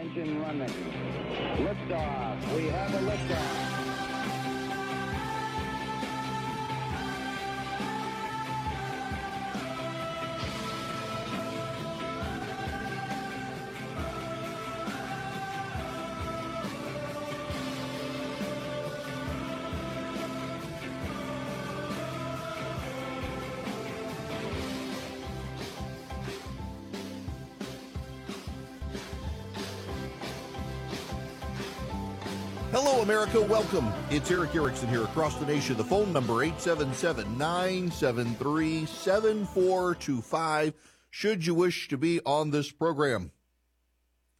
engine running. Liftoff. We have a liftoff. America. Welcome. It's Erick Erickson here across the nation. The phone number 877 973 7425. Should you wish to be on this program,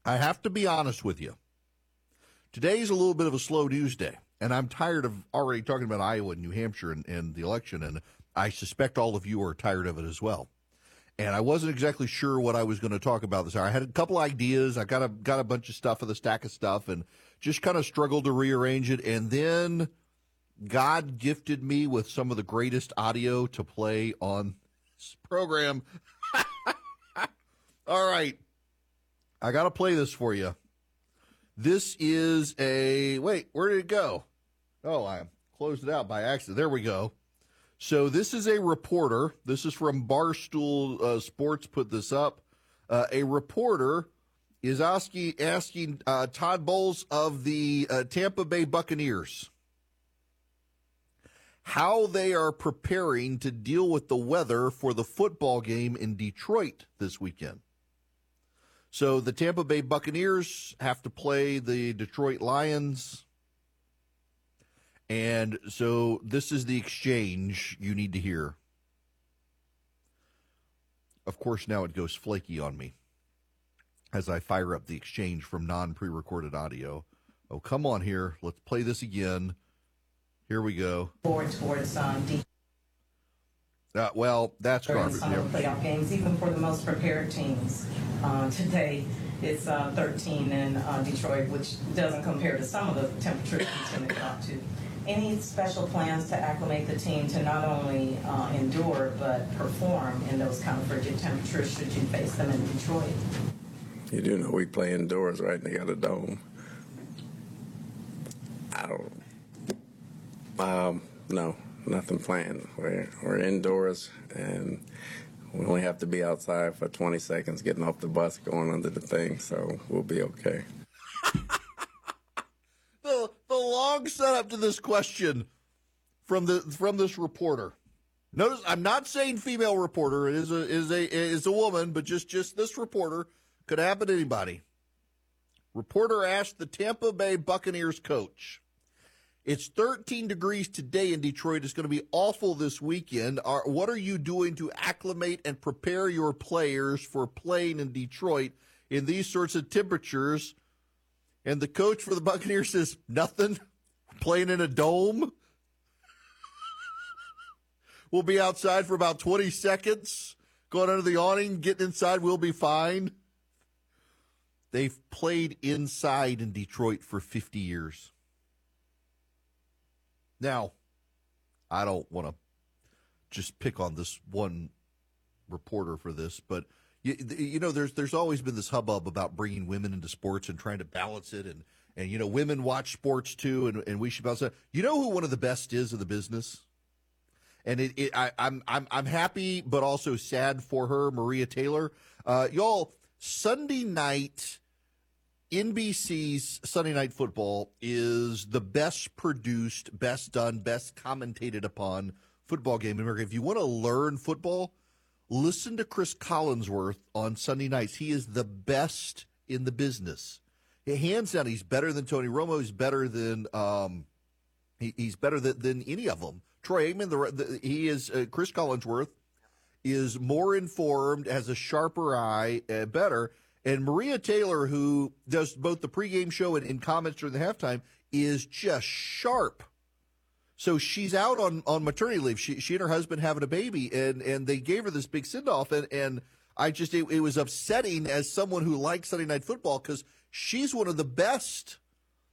I have to be honest with you. Today's a little bit of a slow news day, and I'm tired of already talking about Iowa and New Hampshire and, and the election, and I suspect all of you are tired of it as well and I wasn't exactly sure what I was going to talk about this hour. I had a couple ideas. I got a got a bunch of stuff of the stack of stuff, and just kind of struggled to rearrange it. And then God gifted me with some of the greatest audio to play on this program. All right, I got to play this for you. This is a wait. Where did it go? Oh, I closed it out by accident. There we go. So this is a reporter. This is from Barstool uh, Sports. Put this up. Uh, a reporter is asking asking uh, Todd Bowles of the uh, Tampa Bay Buccaneers how they are preparing to deal with the weather for the football game in Detroit this weekend. So the Tampa Bay Buccaneers have to play the Detroit Lions and so this is the exchange you need to hear. Of course, now it goes flaky on me as I fire up the exchange from non pre recorded audio. Oh, come on here. Let's play this again. Here we go. Forward towards um, deep. Uh, well, that's garbage. Of the playoff games, even for the most prepared teams. Uh, today, it's uh, 13 in uh, Detroit, which doesn't compare to some of the temperatures we tend to to any special plans to acclimate the team to not only uh, endure but perform in those kind of frigid temperatures should you face them in Detroit? You do know we play indoors, right? They got a dome. I don't. Um, no, nothing planned. We're we're indoors, and we only have to be outside for 20 seconds, getting off the bus, going under the thing, so we'll be okay the the long setup to this question from the from this reporter. Notice I'm not saying female reporter. It is a is a is a woman, but just just this reporter could happen to anybody. Reporter asked the Tampa Bay Buccaneers coach. It's 13 degrees today in Detroit. It's going to be awful this weekend. Are, what are you doing to acclimate and prepare your players for playing in Detroit in these sorts of temperatures? And the coach for the Buccaneers says, nothing playing in a dome. we'll be outside for about 20 seconds, going under the awning, getting inside, we'll be fine. They've played inside in Detroit for 50 years. Now, I don't want to just pick on this one reporter for this, but you, you know, there's there's always been this hubbub about bringing women into sports and trying to balance it and and you know women watch sports too, and, and we should balance it. You know who one of the best is of the business, and it, it I, I'm I'm I'm happy but also sad for her, Maria Taylor. Uh, y'all, Sunday night. NBC's Sunday Night Football is the best produced, best done, best commentated upon football game in America. If you want to learn football, listen to Chris Collinsworth on Sunday nights. He is the best in the business hands down, he's better than Tony Romo. He's better than um, he, he's better than, than any of them. Troy Aikman, the, the he is uh, Chris Collinsworth is more informed, has a sharper eye, uh, better. And Maria Taylor, who does both the pregame show and, and comments during the halftime, is just sharp. So she's out on, on maternity leave. She she and her husband having a baby, and and they gave her this big send off, and and I just it, it was upsetting as someone who likes Sunday Night Football because She's one of the best.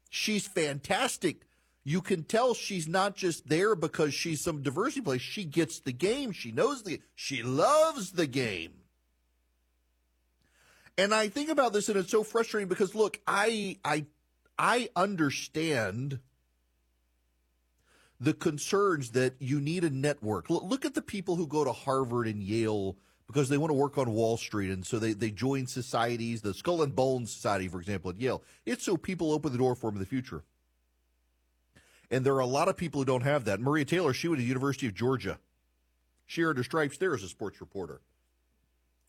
She's fantastic. You can tell she's not just there because she's some diversity place. She gets the game. She knows the she loves the game. And I think about this and it's so frustrating because look, I I I understand the concerns that you need a network. Look, look at the people who go to Harvard and Yale because they want to work on Wall Street and so they, they join societies, the Skull and Bones Society, for example, at Yale. It's so people open the door for them in the future. And there are a lot of people who don't have that. Maria Taylor, she went to the University of Georgia. She earned her stripes there as a sports reporter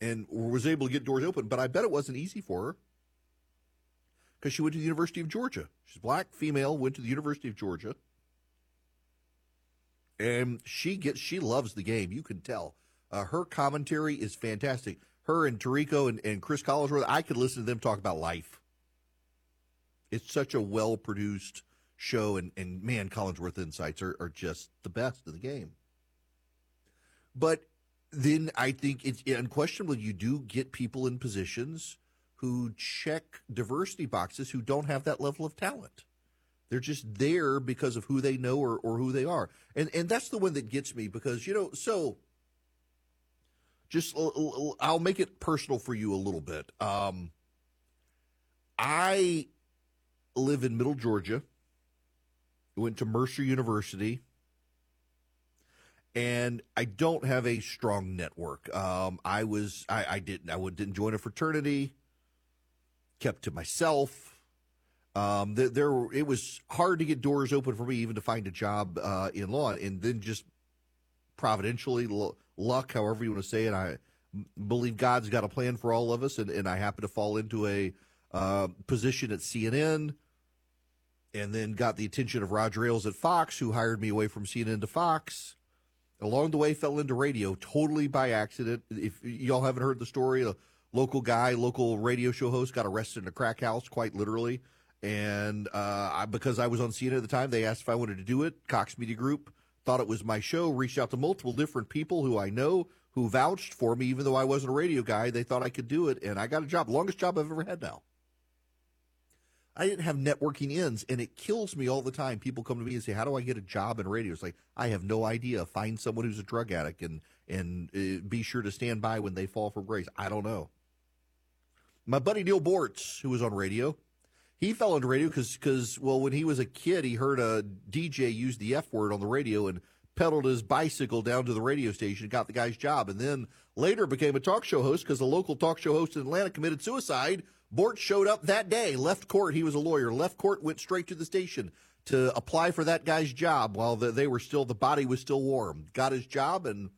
and was able to get doors open. But I bet it wasn't easy for her because she went to the University of Georgia. She's black, female, went to the University of Georgia. And she gets she loves the game. You can tell. Uh, her commentary is fantastic. Her and Tirico and, and Chris Collinsworth, I could listen to them talk about life. It's such a well produced show, and, and man, Collinsworth insights are, are just the best in the game. But then I think it's unquestionably you do get people in positions who check diversity boxes who don't have that level of talent. They're just there because of who they know or, or who they are. And and that's the one that gets me because, you know, so just I'll make it personal for you a little bit. Um, I live in Middle Georgia. Went to Mercer University and I don't have a strong network. Um, I was I, I didn't I didn't join a fraternity. Kept to myself. Um, there, there, it was hard to get doors open for me even to find a job uh, in law, and then just providentially luck, however you want to say it. I believe God's got a plan for all of us, and, and I happen to fall into a uh, position at CNN, and then got the attention of Roger Ailes at Fox, who hired me away from CNN to Fox along the way fell into radio totally by accident. If y'all haven't heard the story, a local guy, local radio show host got arrested in a crack house, quite literally. And uh, I, because I was on CNN at the time, they asked if I wanted to do it. Cox Media Group thought it was my show, reached out to multiple different people who I know who vouched for me, even though I wasn't a radio guy. They thought I could do it, and I got a job, longest job I've ever had now. I didn't have networking ends, and it kills me all the time. People come to me and say, "How do I get a job in radio?" It's like I have no idea. Find someone who's a drug addict and and uh, be sure to stand by when they fall from grace. I don't know. My buddy Neil Boortz, who was on radio, he fell into radio because because well, when he was a kid, he heard a DJ use the F word on the radio and pedaled his bicycle down to the radio station, and got the guy's job, and then later became a talk show host because a local talk show host in Atlanta committed suicide Boortz showed up that day, left court. He was a lawyer. Left court, went straight to the station to apply for that guy's job while the, they were still, the body was still warm. Got his job and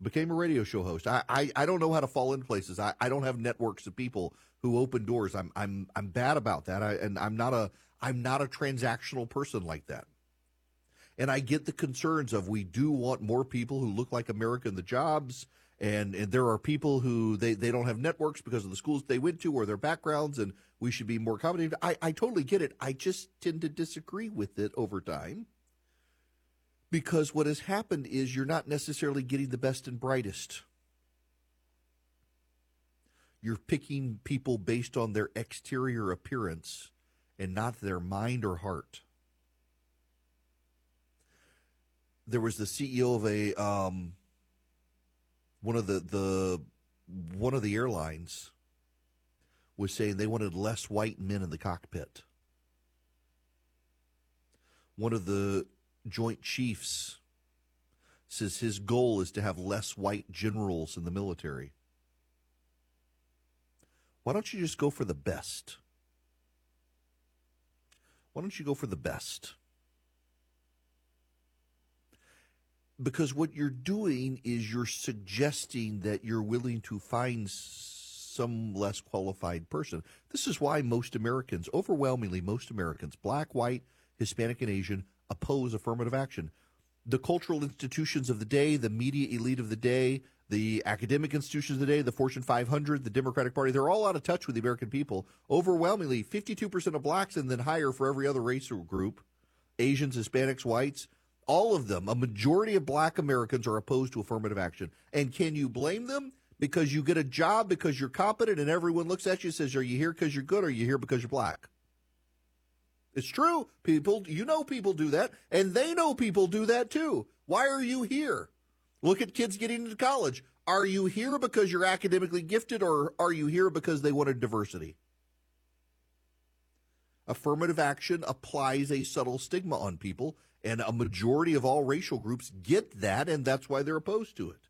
became a radio show host. I, I, I don't know how to fall into places. I, I don't have networks of people who open doors. I'm, I'm, I'm bad about that. I, and I'm not a, I'm not a transactional person like that. And I get the concerns of we do want more people who look like America in the jobs and, and there are people who they, they don't have networks because of the schools they went to or their backgrounds and we should be more accommodating. I, I totally get it. I just tend to disagree with it over time because what has happened is you're not necessarily getting the best and brightest. You're picking people based on their exterior appearance and not their mind or heart. There was the ceo of a um, one of the the one of the airlines was saying they wanted less white men in the cockpit. One of the Joint Chiefs says his goal is to have less white generals in the military. Why don't you just go for the best? Why don't you go for the best? Because what you're doing is you're suggesting that you're willing to find some less qualified person. This is why most Americans, overwhelmingly most Americans, black, white, Hispanic, and Asian, oppose affirmative action. The cultural institutions of the day, the media elite of the day, the academic institutions of the day, the Fortune 500, the Democratic Party, they're all out of touch with the American people. Overwhelmingly, 52% of blacks and then higher for every other race or group, Asians, Hispanics, whites, all of them, a majority of black Americans are opposed to affirmative action. And can you blame them? Because you get a job because you're competent and everyone looks at you and says, Are you here because you're good or are you here because you're black? It's true. People, you know, people do that, and they know people do that too. Why are you here? Look at kids getting into college. Are you here because you're academically gifted or are you here because they wanted diversity? Affirmative action applies a subtle stigma on people, and a majority of all racial groups get that, and that's why they're opposed to it.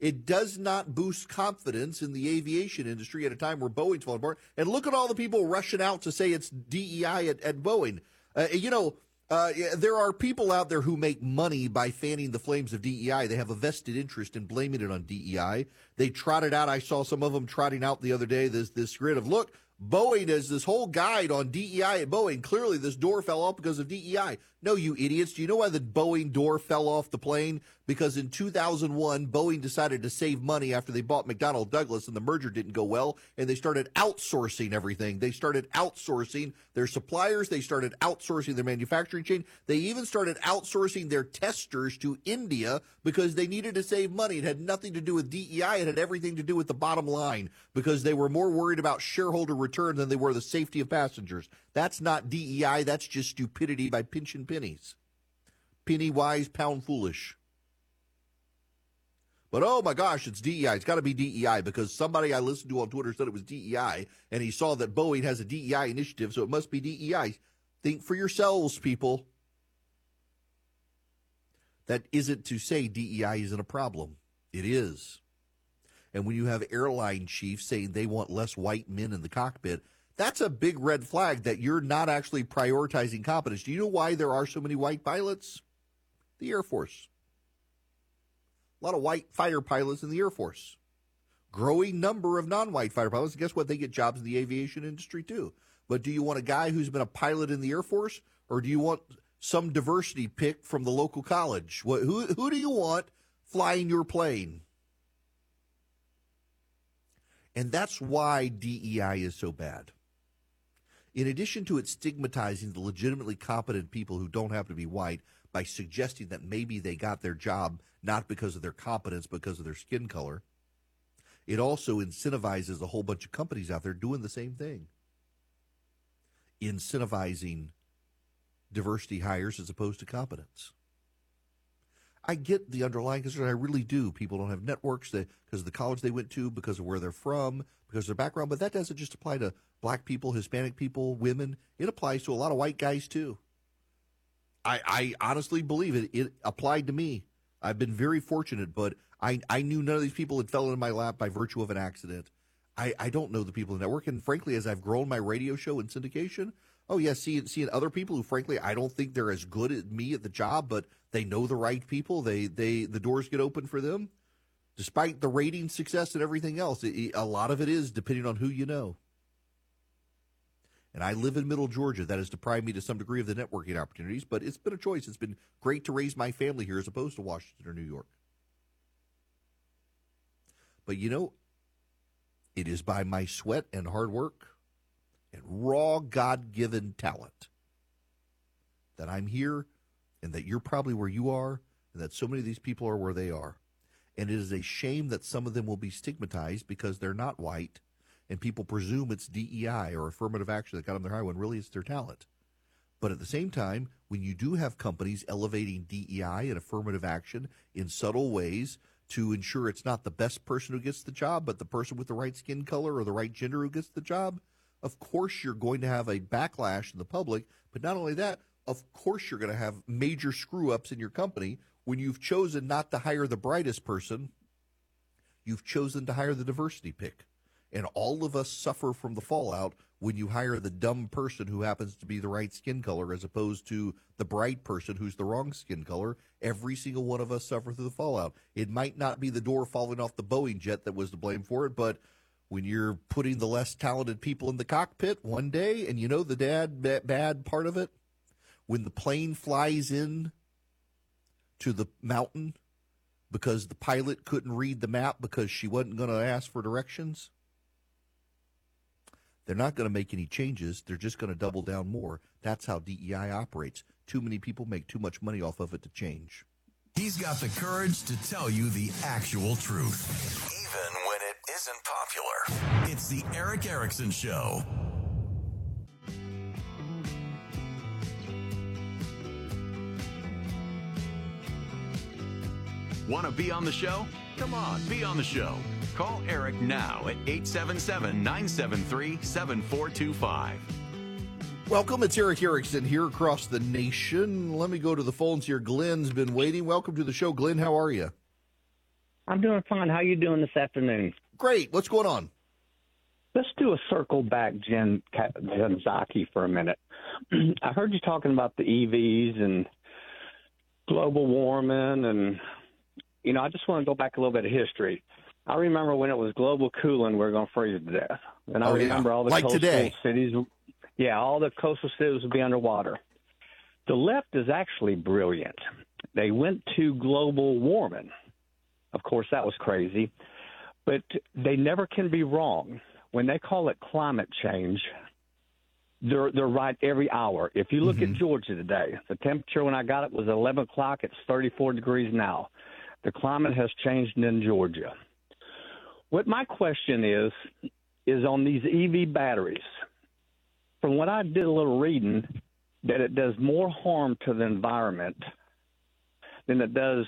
It does not boost confidence in the aviation industry at a time where Boeing's falling apart. And look at all the people rushing out to say it's DEI at, at Boeing. Uh, you know, uh, there are people out there who make money by fanning the flames of DEI. They have a vested interest in blaming it on DEI. They trotted out. I saw some of them trotting out the other day. This this grid of look, Boeing has this whole guide on DEI at Boeing. Clearly, this door fell off because of DEI. No, you idiots. Do you know why the Boeing door fell off the plane? Because in 2001, Boeing decided to save money after they bought McDonnell Douglas and the merger didn't go well, and they started outsourcing everything. They started outsourcing their suppliers. They started outsourcing their manufacturing chain. They even started outsourcing their testers to India because they needed to save money. It had nothing to do with DEI. It had everything to do with the bottom line because they were more worried about shareholder return than they were the safety of passengers. That's not DEI. That's just stupidity by pinching pennies. Penny wise, pound foolish. But oh my gosh, it's DEI. It's got to be DEI because somebody I listened to on Twitter said it was DEI, and he saw that Boeing has a DEI initiative, so it must be DEI. Think for yourselves, people. That isn't to say DEI isn't a problem. It is. And when you have airline chiefs saying they want less white men in the cockpit, that's a big red flag that you're not actually prioritizing competence. Do you know why there are so many white pilots? The Air Force. A lot of white fighter pilots in the Air Force. Growing number of non white fighter pilots. Guess what? They get jobs in the aviation industry too. But do you want a guy who's been a pilot in the Air Force or do you want some diversity pick from the local college? What, who, who do you want flying your plane? And that's why DEI is so bad. In addition to it stigmatizing the legitimately competent people who don't happen to be white by suggesting that maybe they got their job not because of their competence, because of their skin color, it also incentivizes a whole bunch of companies out there doing the same thing. Incentivizing diversity hires as opposed to competence. I get the underlying concern. I really do. People don't have networks because of the college they went to, because of where they're from, because of their background. But that doesn't just apply to black people, Hispanic people, women. It applies to a lot of white guys too. I, I honestly believe it. It applied to me. I've been very fortunate, but I, I knew none of these people had fell into my lap by virtue of an accident. I, I don't know the people in the network. And frankly, as I've grown my radio show and syndication, oh yeah, seeing seeing other people who frankly I don't think they're as good at me at the job, but they know the right people. They they the doors get open for them, despite the rating success and everything else. It, a lot of it is depending on who you know. And I live in Middle Georgia. That has deprived me to some degree of the networking opportunities, but it's been a choice. It's been great to raise my family here as opposed to Washington or New York. But you know, it is by my sweat and hard work raw God given talent that I'm here and that you're probably where you are and that so many of these people are where they are. And it is a shame that some of them will be stigmatized because they're not white and people presume it's DEI or affirmative action that got them their hire when really it's their talent. But at the same time, when you do have companies elevating DEI and affirmative action in subtle ways to ensure it's not the best person who gets the job, but the person with the right skin color or the right gender who gets the job, of course you're going to have a backlash in the public. But not only that, of course you're going to have major screw ups in your company when you've chosen not to hire the brightest person, you've chosen to hire the diversity pick. And all of us suffer from the fallout when you hire the dumb person who happens to be the right skin color as opposed to the bright person who's the wrong skin color. Every single one of us suffer through the fallout. It might not be the door falling off the Boeing jet that was to blame for it, but when you're putting the less talented people in the cockpit one day, and you know the dad bad part of it, when the plane flies in to the mountain because the pilot couldn't read the map because she wasn't going to ask for directions they're not going to make any changes. They're just going to double down more. That's how DEI operates. Too many people make too much money off of it to change. He's got the courage to tell you the actual truth, isn't popular. It's the Erick Erickson Show. Want to be on the show? Come on, be on the show. Call Erick now at 877 973 7425. Welcome, it's Erick Erickson here across the nation. Let me go to the phones here. Glenn's been waiting. Welcome to the show, Glenn. How are you? I'm doing fine. How are you doing this afternoon? Great. What's going on? Let's do a circle back, Jen, Jen Psaki, for a minute. I heard you talking about the EVs and global warming, and you know, I just want to go back a little bit of history. I remember when it was global cooling, we were going to freeze to death, and I Oh, yeah. remember all the Like coastal today. cities. Yeah, all the coastal cities would be underwater. The left is actually brilliant. They went to global warming. Of course, that was crazy, but they never can be wrong. When they call it climate change, they're they're right every hour. If you look at mm-hmm. Georgia today, the temperature when I got it was 11 o'clock. It's 34 degrees now. The climate has changed in Georgia. What my question is is on these EV batteries. From what I did a little reading, that it does more harm to the environment than it does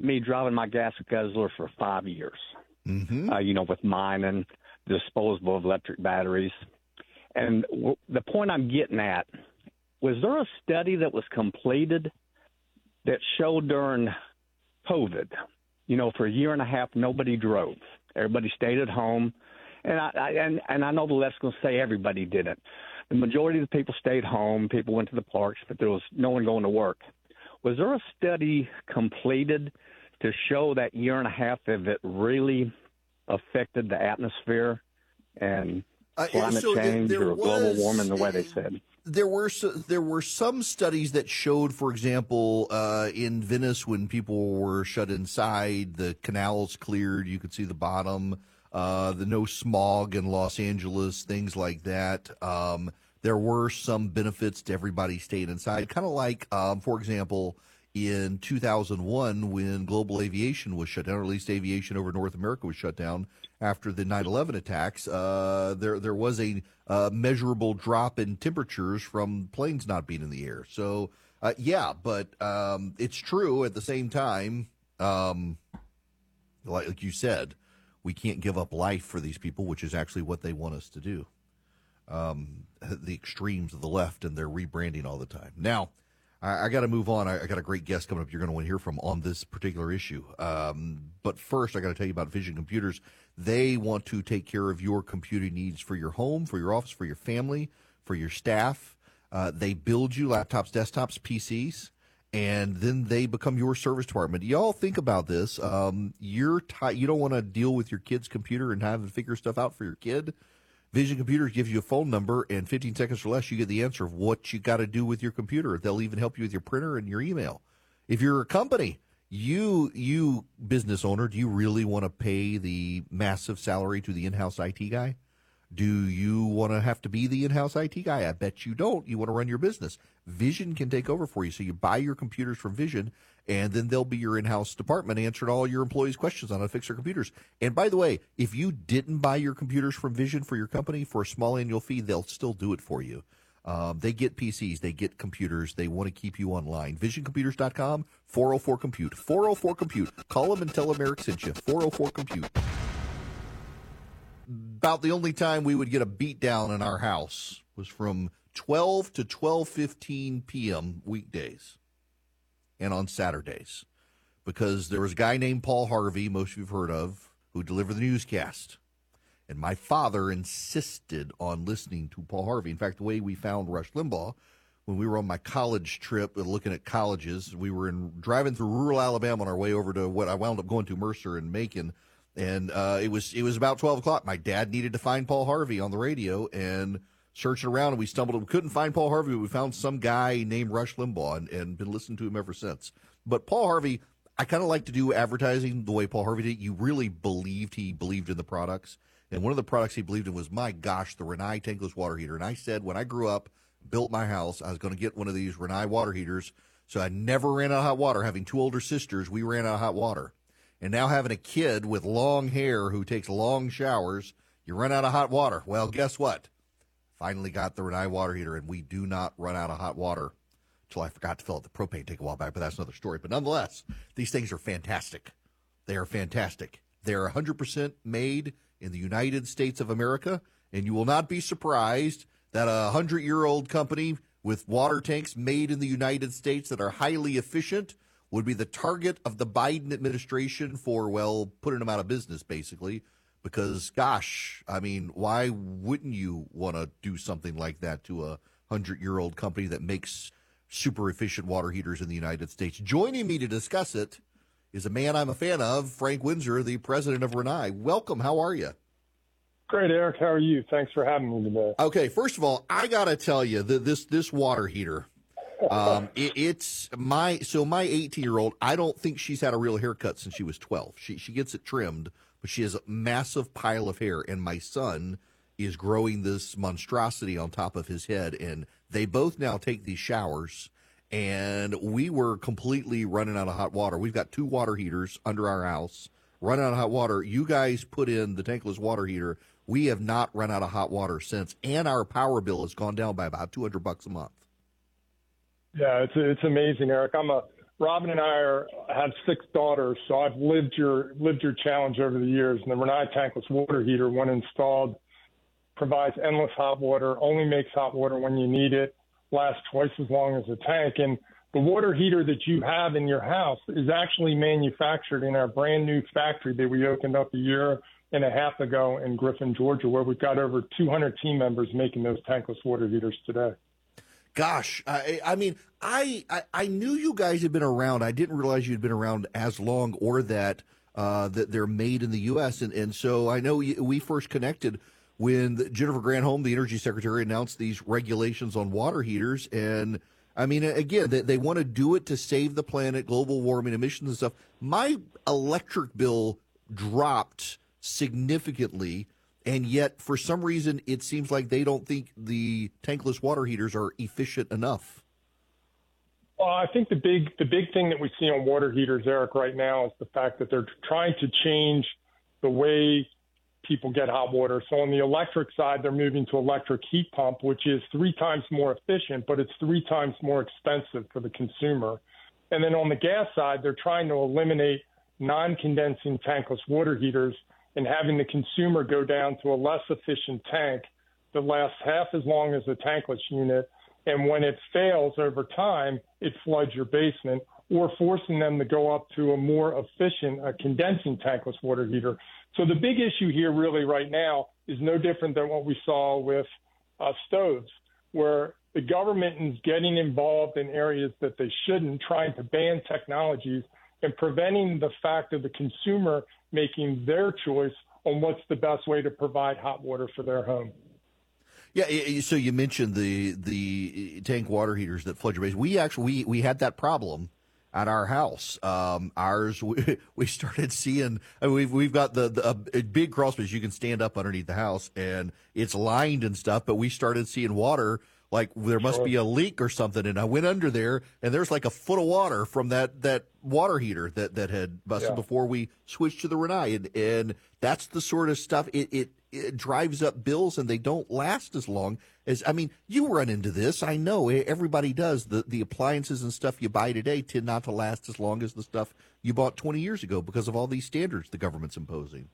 me driving my gas guzzler for five years. Mm-hmm. Uh, you know, with mine and disposable of electric batteries. And w- the point I'm getting at was there a study that was completed that showed during COVID, you know, for a year and a half, nobody drove. Everybody stayed at home. And I, I and, and I know the left's going to say everybody didn't. The majority of the people stayed home. People went to the parks, but there was no one going to work. Was there a study completed to show that year and a half if it really affected the atmosphere and Uh, climate so change there or global warming the way they said? there were there were some studies that showed, for example, uh, in Venice when people were shut inside, the canals cleared, you could see the bottom. Uh, the no smog in Los Angeles, things like that. Um, there were some benefits to everybody staying inside, kind of like, um, for example, in 2001 when global aviation was shut down, or at least aviation over North America was shut down after the 9/11 attacks. Uh, there there was a uh, measurable drop in temperatures from planes not being in the air. So uh, yeah, but um, it's true at the same time. Um, like, like you said, we can't give up life for these people, which is actually what they want us to do. Um, the extremes of the left and their rebranding all the time. Now, I, I got to move on. I, I got a great guest coming up. You're going to want to hear from on this particular issue. Um, but first, I got to tell you about Vision Computers. They want to take care of your computing needs for your home, for your office, for your family, for your staff. Uh, they build you laptops, desktops, PCs and then they become your service department. Y'all think about this. Um, you're ti you don't want to deal with your kid's computer and have to figure stuff out for your kid. Vision Computers gives you a phone number, and 15 seconds or less, you get the answer of what you got to do with your computer. They'll even help you with your printer and your email. If you're a company, you you business owner, do you really want to pay the massive salary to the in-house IT guy? Do you want to have to be the in-house IT guy? I bet you don't. You want to run your business. Vision can take over for you. So you buy your computers from Vision, and then they'll be your in-house department answering all your employees' questions on how to fix their computers. And by the way, if you didn't buy your computers from Vision for your company for a small annual fee, they'll still do it for you. Um, they get PCs, they get computers, they want to keep you online. VisionComputers.com, 404 Compute. 404 Compute. Call them and tell them Erick sent you. 404 Compute about the only time we would get a beat down in our house was from 12 to 12:15 p.m. weekdays and on Saturdays. Because there was a guy named Paul Harvey most of you've heard of who delivered the newscast. And my father insisted on listening to Paul Harvey. In fact the way we found Rush Limbaugh when we were on my college trip uh, looking at colleges we were in driving through rural Alabama on our way over to what I wound up going to Mercer and Macon. And uh, it was it was about twelve o'clock. My dad needed to find Paul Harvey on the radio and searching around, and we stumbled. We couldn't find Paul Harvey, but we found some guy named Rush Limbaugh, and, and been listening to him ever since. But Paul Harvey, I kind of like to do advertising the way Paul Harvey did. You really believed he believed in the products, and one of the products he believed in was my gosh, the Rinnai tankless water heater. And I said when I grew up, built my house, I was going to get one of these Rinnai water heaters, so I never ran out of hot water. Having two older sisters, we ran out of hot water. And now having a kid with long hair who takes long showers, you run out of hot water. Well, guess what? Finally got the Rinnai water heater, and we do not run out of hot water. Until I forgot to fill out the propane tank a while back, but that's another story. But nonetheless, these things are fantastic. They are fantastic. They are 100% made in the United States of America, and you will not be surprised that a 100 year old company with water tanks made in the United States that are highly efficient would be the target of the Biden administration for, well, putting them out of business, basically. Because, gosh, I mean, why wouldn't you want to do something like that to a 100 year old company that makes super efficient water heaters in the United States? Joining me to discuss it is a man I'm a fan of, Frank Windsor, the president of Rinnai. Welcome. How are you? Great, Erick. How are you? Thanks for having me today. Okay, first of all, I got to tell you that this this water heater, um, it, it's my so my 18 year old. I don't think she's had a real haircut since she was 12. She she gets it trimmed, but she has a massive pile of hair, and my son is growing this monstrosity on top of his head, and they both now take these showers and we were completely running out of hot water. We've got two water heaters under our house, running out of hot water. You guys put in the tankless water heater. We have not run out of hot water since, and our power bill has gone down by about two hundred bucks a month. Yeah, it's it's amazing, Erick. I'm a Robin and I are have six daughters, so I've lived your lived your challenge over the years. And the Rinnai tankless water heater, when installed, provides endless hot water. Only makes hot water when you need it Lasts twice as long as a tank. And the water heater that you have in your house is actually manufactured in our brand new factory that we opened up a year and a half ago in Griffin, Georgia, where we've got over 200 team members making those tankless water heaters today. Gosh, I, I mean, I, I, I knew you guys had been around. I didn't realize you'd been around as long, or that uh, that they're made in the U.S. And and so I know we first connected when Jennifer Granholm, the energy secretary, announced these regulations on water heaters. And I mean, again, they, they want to do it to save the planet, global warming, emissions and stuff. My electric bill dropped significantly. And yet, for some reason, it seems like they don't think the tankless water heaters are efficient enough. Well, I think the big the big thing that we see on water heaters, Erick, right now is the fact that they're trying to change the way people get hot water. So on the electric side, they're moving to electric heat pump, which is three times more efficient, but it's three times more expensive for the consumer. And then on the gas side, they're trying to eliminate non-condensing tankless water heaters and having the consumer go down to a less efficient tank that lasts half as long as a tankless unit. And when it fails over time, it floods your basement or forcing them to go up to a more efficient a condensing tankless water heater. So the big issue here, really, right now, is no different than what we saw with uh, stoves, where the government is getting involved in areas that they shouldn't, trying to ban technologies and preventing the fact of the consumer making their choice on what's the best way to provide hot water for their home. Yeah, so you mentioned the the tank water heaters that flood your basement. We actually we, we had that problem at our house. Um, ours, we, we, started seeing, I mean, we've, we've got the, the a, big crawl space you can stand up underneath the house and it's lined and stuff, but we started seeing water like there must sure. be a leak or something. And I went under there and there's like a foot of water from that, that water heater that, that had busted yeah. before we switched to the Rinnai. And, and that's the sort of stuff it, it, it drives up bills and they don't last as long as I mean, you run into this. I know everybody does. The the appliances and stuff you buy today tend not to last as long as the stuff you bought 20 years ago because of all these standards the government's imposing.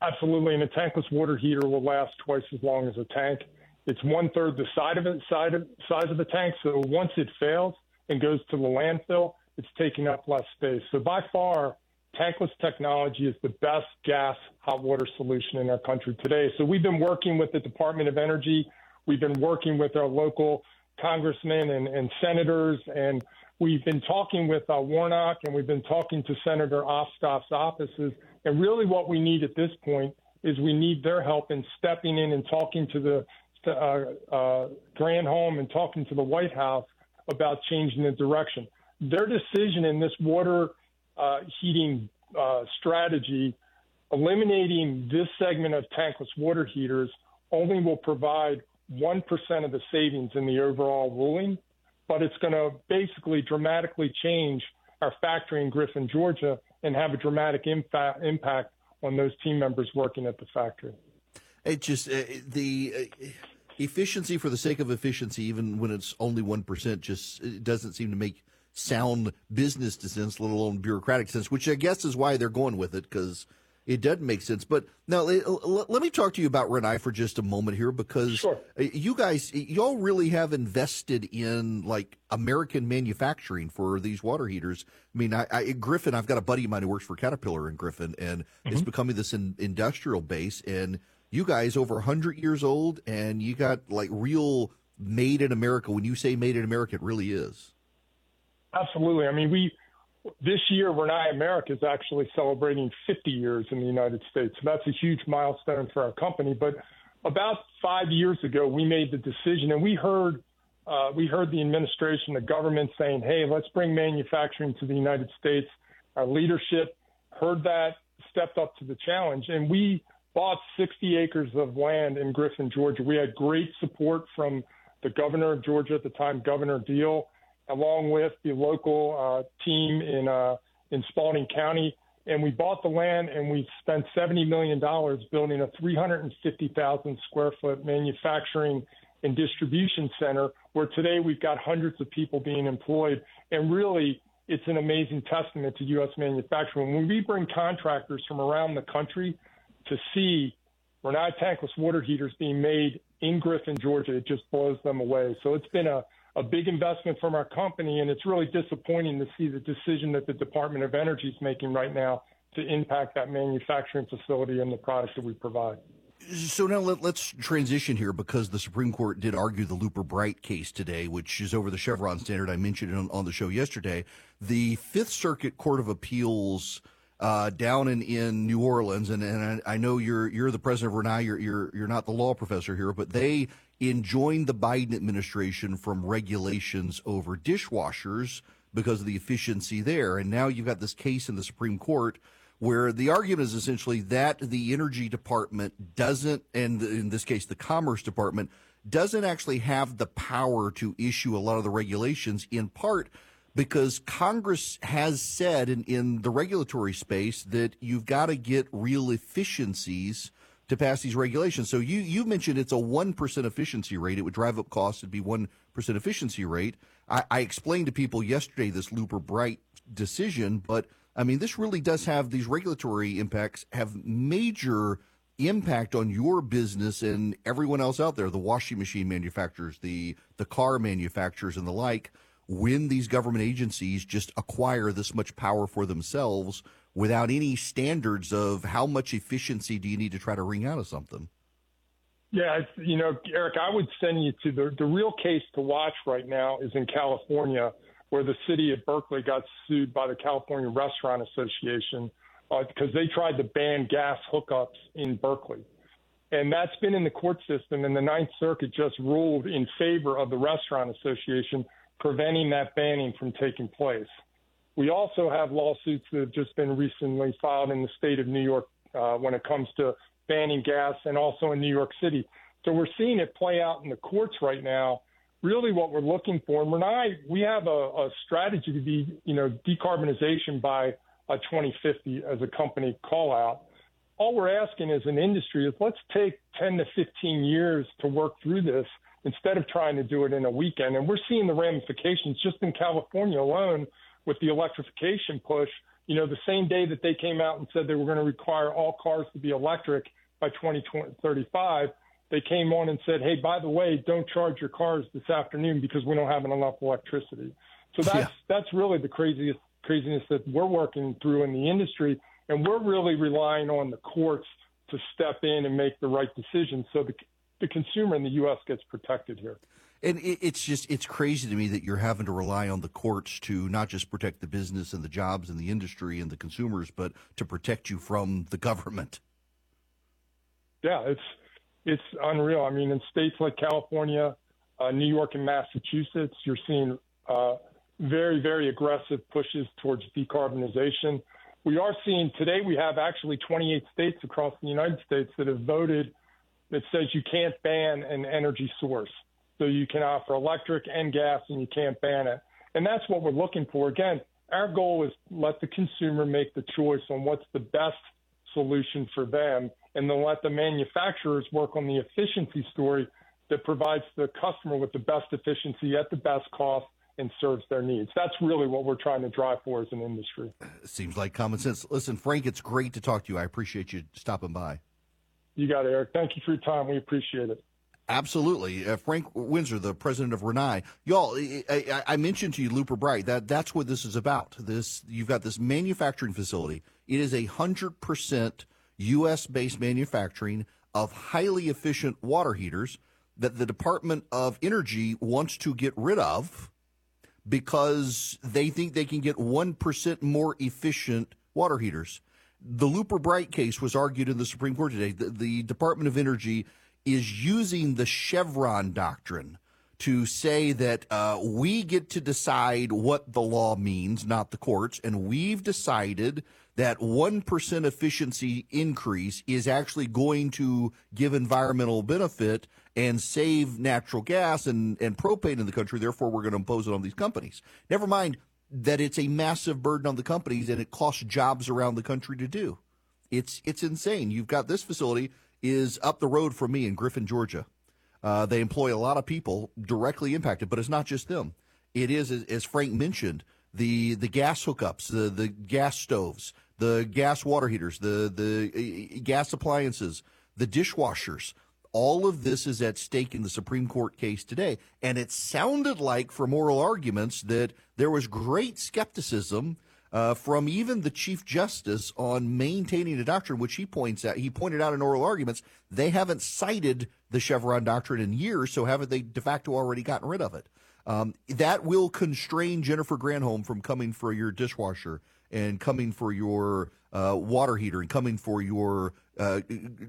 Absolutely, and a tankless water heater will last twice as long as a tank. It's one third the size of it, size of the tank. So once it fails and goes to the landfill, it's taking up less space. So by far, tankless technology is the best gas hot water solution in our country today. So we've been working with the Department of Energy. We've been working with our local congressmen and, and senators, and we've been talking with uh, Warnock, and we've been talking to Senator Ossoff's offices. And really, what we need at this point is we need their help in stepping in and talking to the Granholm and talking to the White House about changing the direction. Their decision in this water uh, heating uh, strategy, eliminating this segment of tankless water heaters, only will provide 1% of the savings in the overall ruling, but it's going to basically dramatically change our factory in Griffin, Georgia, and have a dramatic impact on those team members working at the factory. It just uh, the uh, efficiency for the sake of efficiency, even when it's only one percent, just doesn't seem to make sound business sense, let alone bureaucratic sense, which I guess is why they're going with it because it doesn't make sense. But now let me talk to you about Rinnai for just a moment here because sure. you guys, y'all really have invested in like American manufacturing for these water heaters. I mean, I, I Griffin, I've got a buddy of mine who works for Caterpillar in Griffin, and mm-hmm. it's becoming this in, industrial base. And you guys over 100 years old, and you got like real made in America. When you say made in America, it really is. Absolutely. I mean, we this year, Rinnai America is actually celebrating 50 years in the United States. So that's a huge milestone for our company. But about five years ago, we made the decision, and we heard uh, we heard the administration, the government saying, "Hey, let's bring manufacturing to the United States." Our leadership heard that, stepped up to the challenge, and we bought 60 acres of land in Griffin, Georgia. We had great support from the governor of Georgia at the time, Governor Deal along with the local uh, team in uh, in Spalding County, and we bought the land and we spent seventy million dollars building a 350,000 square foot manufacturing and distribution center where today we've got hundreds of people being employed, and really it's an amazing testament to U.S. manufacturing. When we bring contractors from around the country to see Rinnai tankless water heaters being made in Griffin, Georgia, it just blows them away. So it's been a a big investment from our company, and it's really disappointing to see the decision that the Department of Energy is making right now to impact that manufacturing facility and the products that we provide. So now let, us transition here because the Supreme Court did argue the Loper Bright case today, which is over the Chevron standard. I mentioned on, on the show yesterday. The Fifth Circuit Court of Appeals uh, down in, in New Orleans, and, and I, I, know you're you're the president of Rinnai. You're, you're you're not the law professor here, but they enjoined the Biden administration from regulations over dishwashers because of the efficiency there. And now you've got this case in the Supreme Court where the argument is essentially that the Energy Department doesn't, and in this case, the Commerce Department, doesn't actually have the power to issue a lot of the regulations in part because Congress has said in, in the regulatory space that you've got to get real efficiencies to pass these regulations. So you you mentioned it's a one percent efficiency rate. It would drive up costs. It'd be one percent efficiency rate. I, I explained to people yesterday this Loper Bright decision, but I mean this really does have these regulatory impacts have major impact on your business and everyone else out there, the washing machine manufacturers, the the car manufacturers, and the like. When these government agencies just acquire this much power for themselves without any standards of how much efficiency do you need to try to wring out of something? Yeah, you know, Erick, I would send you to the the real case to watch right now is in California, where the city of Berkeley got sued by the California Restaurant Association uh, because they tried to ban gas hookups in Berkeley. And that's been in the court system, and the Ninth Circuit just ruled in favor of the Restaurant Association, preventing that banning from taking place. We also have lawsuits that have just been recently filed in the state of New York uh, when it comes to banning gas and also in New York City. So we're seeing it play out in the courts right now. Really, what we're looking for, and Rinnai, we have a, a strategy to be, you know, decarbonization by uh, 2050 as a company call out. All we're asking as an industry is let's take 10 to 15 years to work through this instead of trying to do it in a weekend. And we're seeing the ramifications just in California alone with the electrification push, you know, the same day that they came out and said they were going to require all cars to be electric by 2035, they came on and said, hey, by the way, don't charge your cars this afternoon because we don't have enough electricity. So that's yeah. that's really the craziest craziness that we're working through in the industry, and we're really relying on the courts to step in and make the right decisions so the the consumer in the U.S. gets protected here. And it's just it's crazy to me that you're having to rely on the courts to not just protect the business and the jobs and the industry and the consumers, but to protect you from the government. Yeah, it's it's unreal. I mean, in states like California, uh, New York, and Massachusetts, you're seeing uh, very very aggressive pushes towards decarbonization. We are seeing today we have actually 28 states across the United States that have voted that says you can't ban an energy source. So you can offer electric and gas, and you can't ban it. And that's what we're looking for. Again, our goal is let the consumer make the choice on what's the best solution for them, and then let the manufacturers work on the efficiency story that provides the customer with the best efficiency at the best cost and serves their needs. That's really what we're trying to drive for as an industry. Seems like common sense. Listen, Frank, it's great to talk to you. I appreciate you stopping by. You got it, Erick. Thank you for your time. We appreciate it. Absolutely, uh, Frank Windsor, the president of Rinnai. Y'all, I, I, I, mentioned to you Loper Bright. That that's what this is about. This you've got this manufacturing facility. It is a hundred percent U.S. based manufacturing of highly efficient water heaters that the Department of Energy wants to get rid of because they think they can get one percent more efficient water heaters. The Loper Bright case was argued in the Supreme Court today. the, the Department of Energy is using the Chevron doctrine to say that uh, we get to decide what the law means, not the courts, and we've decided that 1% efficiency increase is actually going to give environmental benefit and save natural gas and, and propane in the country. Therefore, we're going to impose it on these companies. Never mind that it's a massive burden on the companies and it costs jobs around the country to do. It's it's insane. You've got this facility is up the road from me in Griffin, Georgia. Uh, they employ a lot of people directly impacted, but it's not just them. It is, as Frank mentioned, the the gas hookups, the the gas stoves, the gas water heaters, the the uh, gas appliances, the dishwashers. All of this is at stake in the Supreme Court case today, and it sounded like from oral arguments that there was great skepticism uh, from even the Chief Justice on maintaining a doctrine, which he points out. He pointed out in oral arguments they haven't cited the Chevron doctrine in years, so haven't they de facto already gotten rid of it? Um, that will constrain Jennifer Granholm from coming for your dishwasher and coming for your uh, water heater and coming for your uh,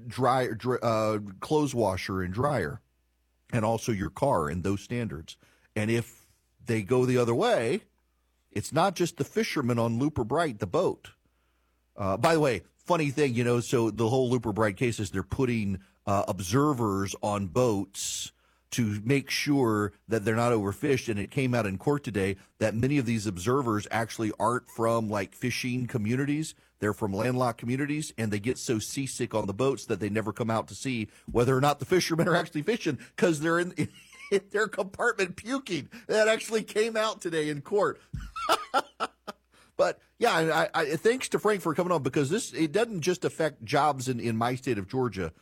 dry, dry uh, clothes washer and dryer, and also your car and those standards. And if they go the other way, it's not just the fishermen on Loper Bright, the boat. Uh, by the way, funny thing, you know, so the whole Loper Bright case is they're putting uh, observers on boats to make sure that they're not overfished. And it came out in court today that many of these observers actually aren't from like fishing communities. They're from landlocked communities and they get so seasick on the boats that they never come out to see whether or not the fishermen are actually fishing because they're in, in their compartment puking. That actually came out today in court. but yeah, I, I, thanks to Frank for coming on because this it doesn't just affect jobs in, in my state of Georgia,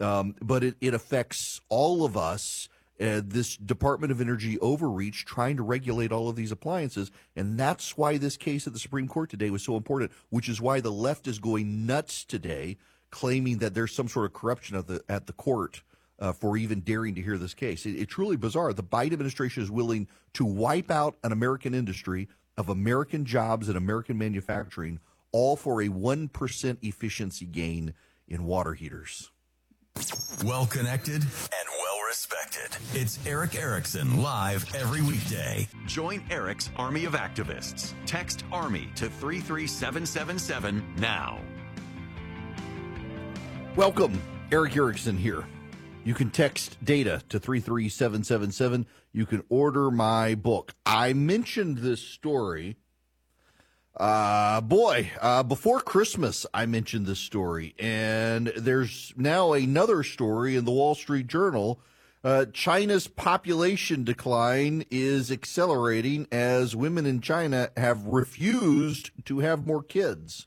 um, but it, it affects all of us. Uh, this Department of Energy overreach trying to regulate all of these appliances. And that's why this case at the Supreme Court today was so important, which is why the left is going nuts today, claiming that there's some sort of corruption at the, at the court uh, for even daring to hear this case. It, it's truly bizarre. The Biden administration is willing to wipe out an American industry of American jobs and American manufacturing, all for a 1% efficiency gain in water heaters. Well connected and well respected. It's Erick Erickson live every weekday. Join Erick's Army of Activists. Text Army to 33777 now. Welcome. Erick Erickson here. You can text data to 33777. You can order my book. I mentioned this story. Uh, boy, uh, before Christmas, I mentioned this story. And there's now another story in the Wall Street Journal. Uh, China's population decline is accelerating as women in China have refused to have more kids.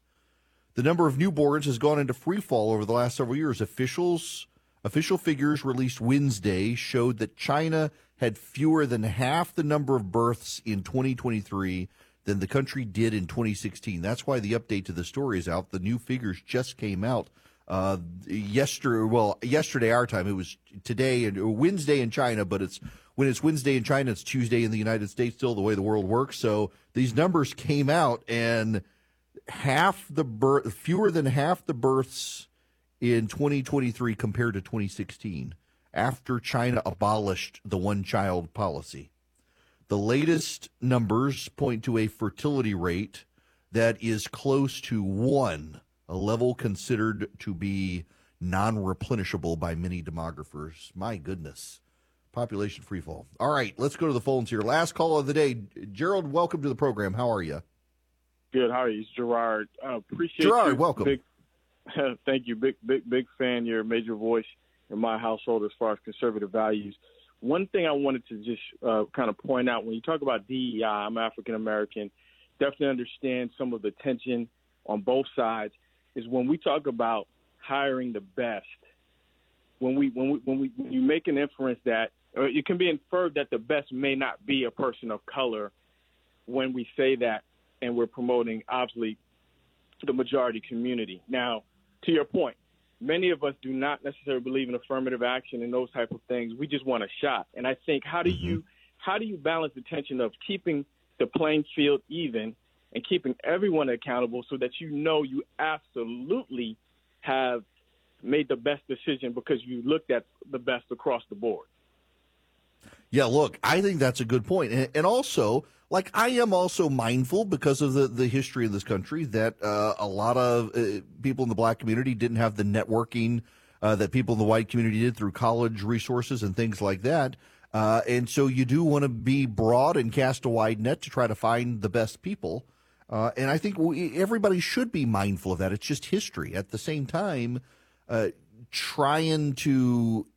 The number of newborns has gone into free fall over the last several years. Officials Official figures released Wednesday showed that China had fewer than half the number of births in 2023 than the country did in 2016. That's why the update to the story is out. The new figures just came out uh, yesterday. Well, yesterday our time. It was today and Wednesday in China, but it's when it's Wednesday in China, it's Tuesday in the United States. Still the way the world works. So these numbers came out, and half the birth, fewer than half the births in 2023 compared to 2016 after China abolished the one child policy. The latest numbers point to a fertility rate that is close to one, a level considered to be non replenishable by many demographers. My goodness. Population freefall. All right, let's go to the phones here. Last call of the day. Gerald, welcome to the program. How are you? Good. How are you? It's Gerard. Uh, appreciate Gerard, welcome. Big, Thank you. Big, big, big fan. You're a major voice in my household as far as conservative values. one thing I wanted to just uh, kind of point out when you talk about DEI, I'm African American, definitely understand some of the tension on both sides. Is when we talk about hiring the best, when we when we when we when you make an inference that or it can be inferred that the best may not be a person of color when we say that and we're promoting obviously the majority community. Now, to your point, many of us do not necessarily believe in affirmative action and those type of things. We just want a shot. And I think how do mm-hmm. you how do you balance the tension of keeping the playing field even and keeping everyone accountable so that you know you absolutely have made the best decision because you looked at the best across the board. Yeah, look, I think that's a good point. And, and also, like, I am also mindful because of the, the history of this country that uh, a lot of uh, people in the black community didn't have the networking uh, that people in the white community did through college resources and things like that. Uh, and so you do want to be broad and cast a wide net to try to find the best people. Uh, and I think we, everybody should be mindful of that. It's just history. At the same time, uh, trying to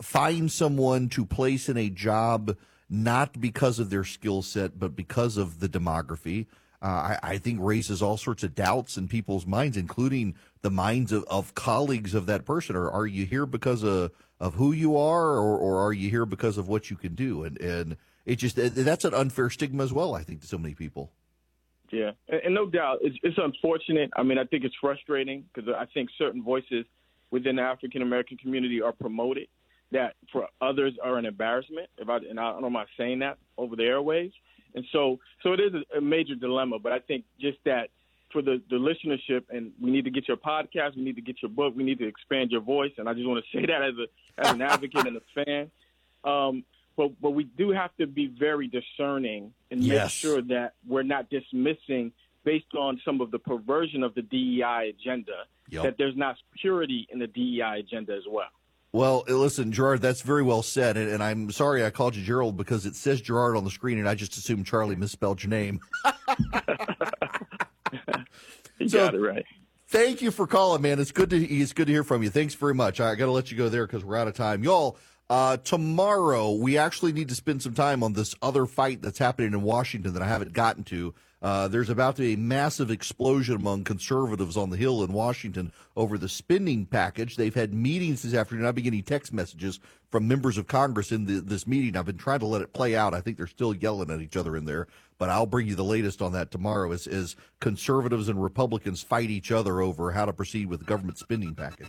find someone to place in a job not because of their skill set, but because of the demography, uh, I, I, think raises all sorts of doubts in people's minds, including the minds of, of colleagues of that person. Or are you here because of, of who you are, or, or are you here because of what you can do? And and it just that's an unfair stigma as well. I think to so many people. Yeah, and, and no doubt, it's, it's unfortunate. I mean, I think it's frustrating because I think certain voices within the African American community are promoted that for others are an embarrassment. If I and I don't mind saying that over the airways, and so so it is a, a major dilemma. But I think just that for the, the listenership, and we need to get your podcast, we need to get your book, we need to expand your voice, and I just want to say that as a as an advocate and a fan. Um, but but we do have to be very discerning and yes. make sure that we're not dismissing based on some of the perversion of the DEI agenda yep. that there's not purity in the DEI agenda as well. Well, eh, listen, Gerard, that's very well said, and, and, I'm sorry I called you Gerald because it says Gerard on the screen, and I just assumed Charlie misspelled your name. you so, got it right. Thank you for calling, man. It's good to it's good to hear from you. Thanks very much. I got to let you go there because we're out of time, y'all. Uh, tomorrow, we actually need to spend some time on this other fight that's happening in Washington that I haven't gotten to. Uh, there's about to be a massive explosion among conservatives on the Hill in Washington over the spending package. They've had meetings this afternoon. I've been getting text messages from members of Congress in the, this meeting. I've been trying to let it play out. I think they're still yelling at each other in there, but I'll bring you the latest on that tomorrow as, as conservatives and Republicans fight each other over how to proceed with the government spending package.